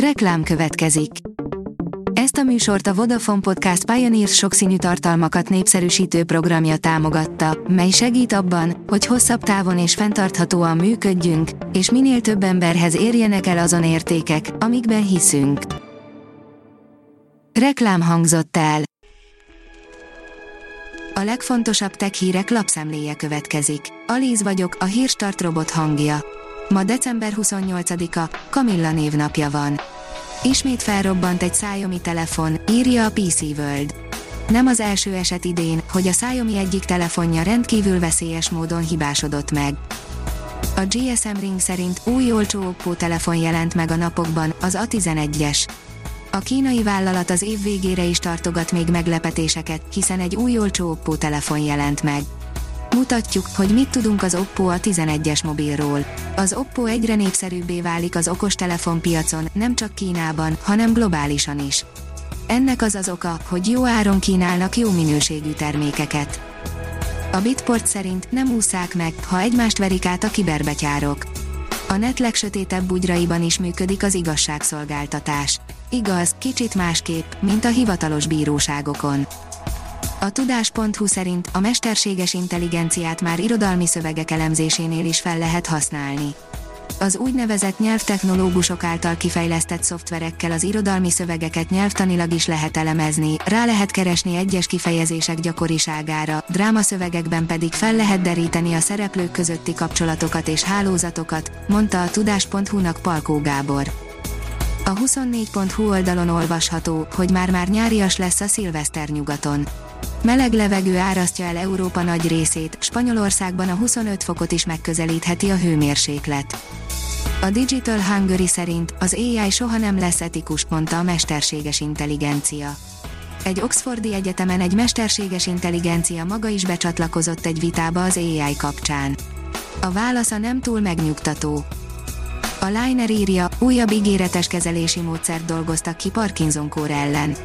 Reklám következik. Ezt a műsort a Vodafone Podcast Pioneers sokszínű tartalmakat népszerűsítő programja támogatta, mely segít abban, hogy hosszabb távon és fenntarthatóan működjünk, és minél több emberhez érjenek el azon értékek, amikben hiszünk. Reklám hangzott el. A legfontosabb tech hírek lapszemléje következik. Alíz vagyok, a hírstart robot hangja. Ma december 28-a, Kamilla névnapja van. Ismét felrobbant egy Xiaomi telefon, írja a PC World. Nem az első eset idén, hogy a Xiaomi egyik telefonja rendkívül veszélyes módon hibásodott meg. A GSM Ring szerint új olcsó Oppo telefon jelent meg a napokban, az A11-es. A kínai vállalat az év végére is tartogat még meglepetéseket, hiszen egy új olcsó Oppo telefon jelent meg. Mutatjuk, hogy mit tudunk az Oppo a 11-es mobilról. Az Oppo egyre népszerűbbé válik az okostelefon piacon, nem csak Kínában, hanem globálisan is. Ennek az az oka, hogy jó áron kínálnak jó minőségű termékeket. A Bitport szerint nem úszák meg, ha egymást verik át a kiberbetyárok. A net legsötétebb bugyraiban is működik az igazságszolgáltatás. Igaz, kicsit másképp, mint a hivatalos bíróságokon. A tudás.hu szerint a mesterséges intelligenciát már irodalmi szövegek elemzésénél is fel lehet használni. Az úgynevezett nyelvtechnológusok által kifejlesztett szoftverekkel az irodalmi szövegeket nyelvtanilag is lehet elemezni, rá lehet keresni egyes kifejezések gyakoriságára, drámaszövegekben pedig fel lehet deríteni a szereplők közötti kapcsolatokat és hálózatokat, mondta a tudás.hu-nak Palkó Gábor. A 24.hu oldalon olvasható, hogy már-már nyárias lesz a szilveszter nyugaton. Meleg levegő árasztja el Európa nagy részét, Spanyolországban a 25 fokot is megközelítheti a hőmérséklet. A Digital Hungary szerint az AI soha nem lesz etikus, mondta a mesterséges intelligencia. Egy Oxfordi egyetemen egy mesterséges intelligencia maga is becsatlakozott egy vitába az AI kapcsán. A válasza nem túl megnyugtató. A Liner írja, újabb ígéretes kezelési módszert dolgoztak ki Parkinson-kór ellen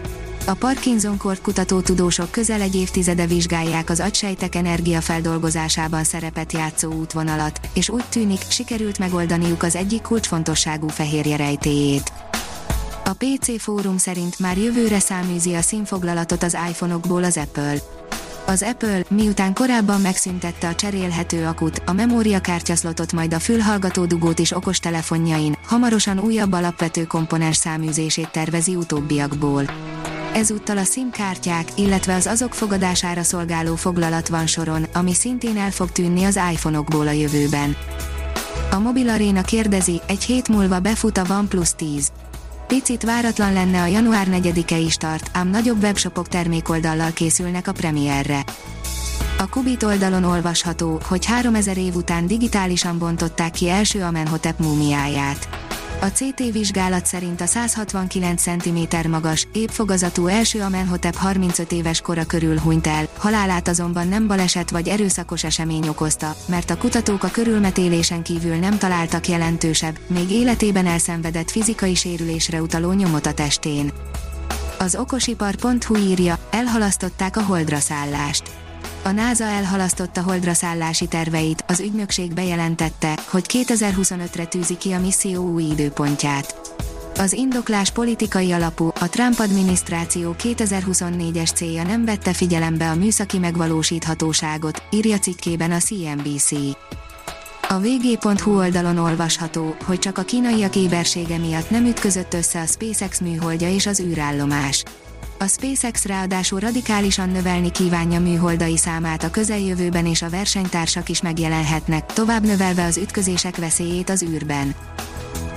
a Parkinson-kort kutató tudósok közel egy évtizede vizsgálják az agysejtek energiafeldolgozásában szerepet játszó útvonalat, és úgy tűnik, sikerült megoldaniuk az egyik kulcsfontosságú fehérje rejtéjét. A PC fórum szerint már jövőre száműzi a színfoglalatot az iPhone-okból az Apple. Az Apple, miután korábban megszüntette a cserélhető akut, a memóriakártyaszlotot majd a fülhallgató dugót is okostelefonjain, hamarosan újabb alapvető komponens száműzését tervezi utóbbiakból. Ezúttal a SIM kártyák, illetve az azok fogadására szolgáló foglalat van soron, ami szintén el fog tűnni az iPhone-okból a jövőben. A Mobil Arena kérdezi, egy hét múlva befut a OnePlus 10. Picit váratlan lenne a január 4-e is tart, ám nagyobb webshopok termékoldallal készülnek a premierre. A Kubit oldalon olvasható, hogy 3000 év után digitálisan bontották ki első Amenhotep múmiáját. A CT vizsgálat szerint a 169 cm magas, épfogazatú első Amenhotep 35 éves kora körül hunyt el, halálát azonban nem baleset vagy erőszakos esemény okozta, mert a kutatók a körülmetélésen kívül nem találtak jelentősebb, még életében elszenvedett fizikai sérülésre utaló nyomot a testén. Az okosipar.hu írja, elhalasztották a holdra szállást a NASA elhalasztotta holdra szállási terveit, az ügynökség bejelentette, hogy 2025-re tűzi ki a misszió új időpontját. Az indoklás politikai alapú, a Trump adminisztráció 2024-es célja nem vette figyelembe a műszaki megvalósíthatóságot, írja cikkében a CNBC. A vg.hu oldalon olvasható, hogy csak a kínaiak ébersége miatt nem ütközött össze a SpaceX műholdja és az űrállomás. A SpaceX ráadásul radikálisan növelni kívánja műholdai számát a közeljövőben és a versenytársak is megjelenhetnek, tovább növelve az ütközések veszélyét az űrben.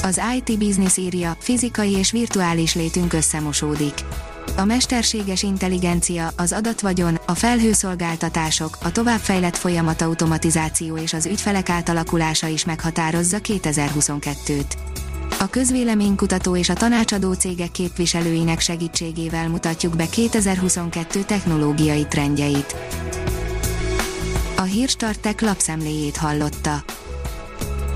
Az IT Business írja, fizikai és virtuális létünk összemosódik. A mesterséges intelligencia, az adatvagyon, a felhőszolgáltatások, a továbbfejlett folyamat automatizáció és az ügyfelek átalakulása is meghatározza 2022-t. A közvéleménykutató és a tanácsadó cégek képviselőinek segítségével mutatjuk be 2022 technológiai trendjeit. A Hírstartek lapszemléjét hallotta.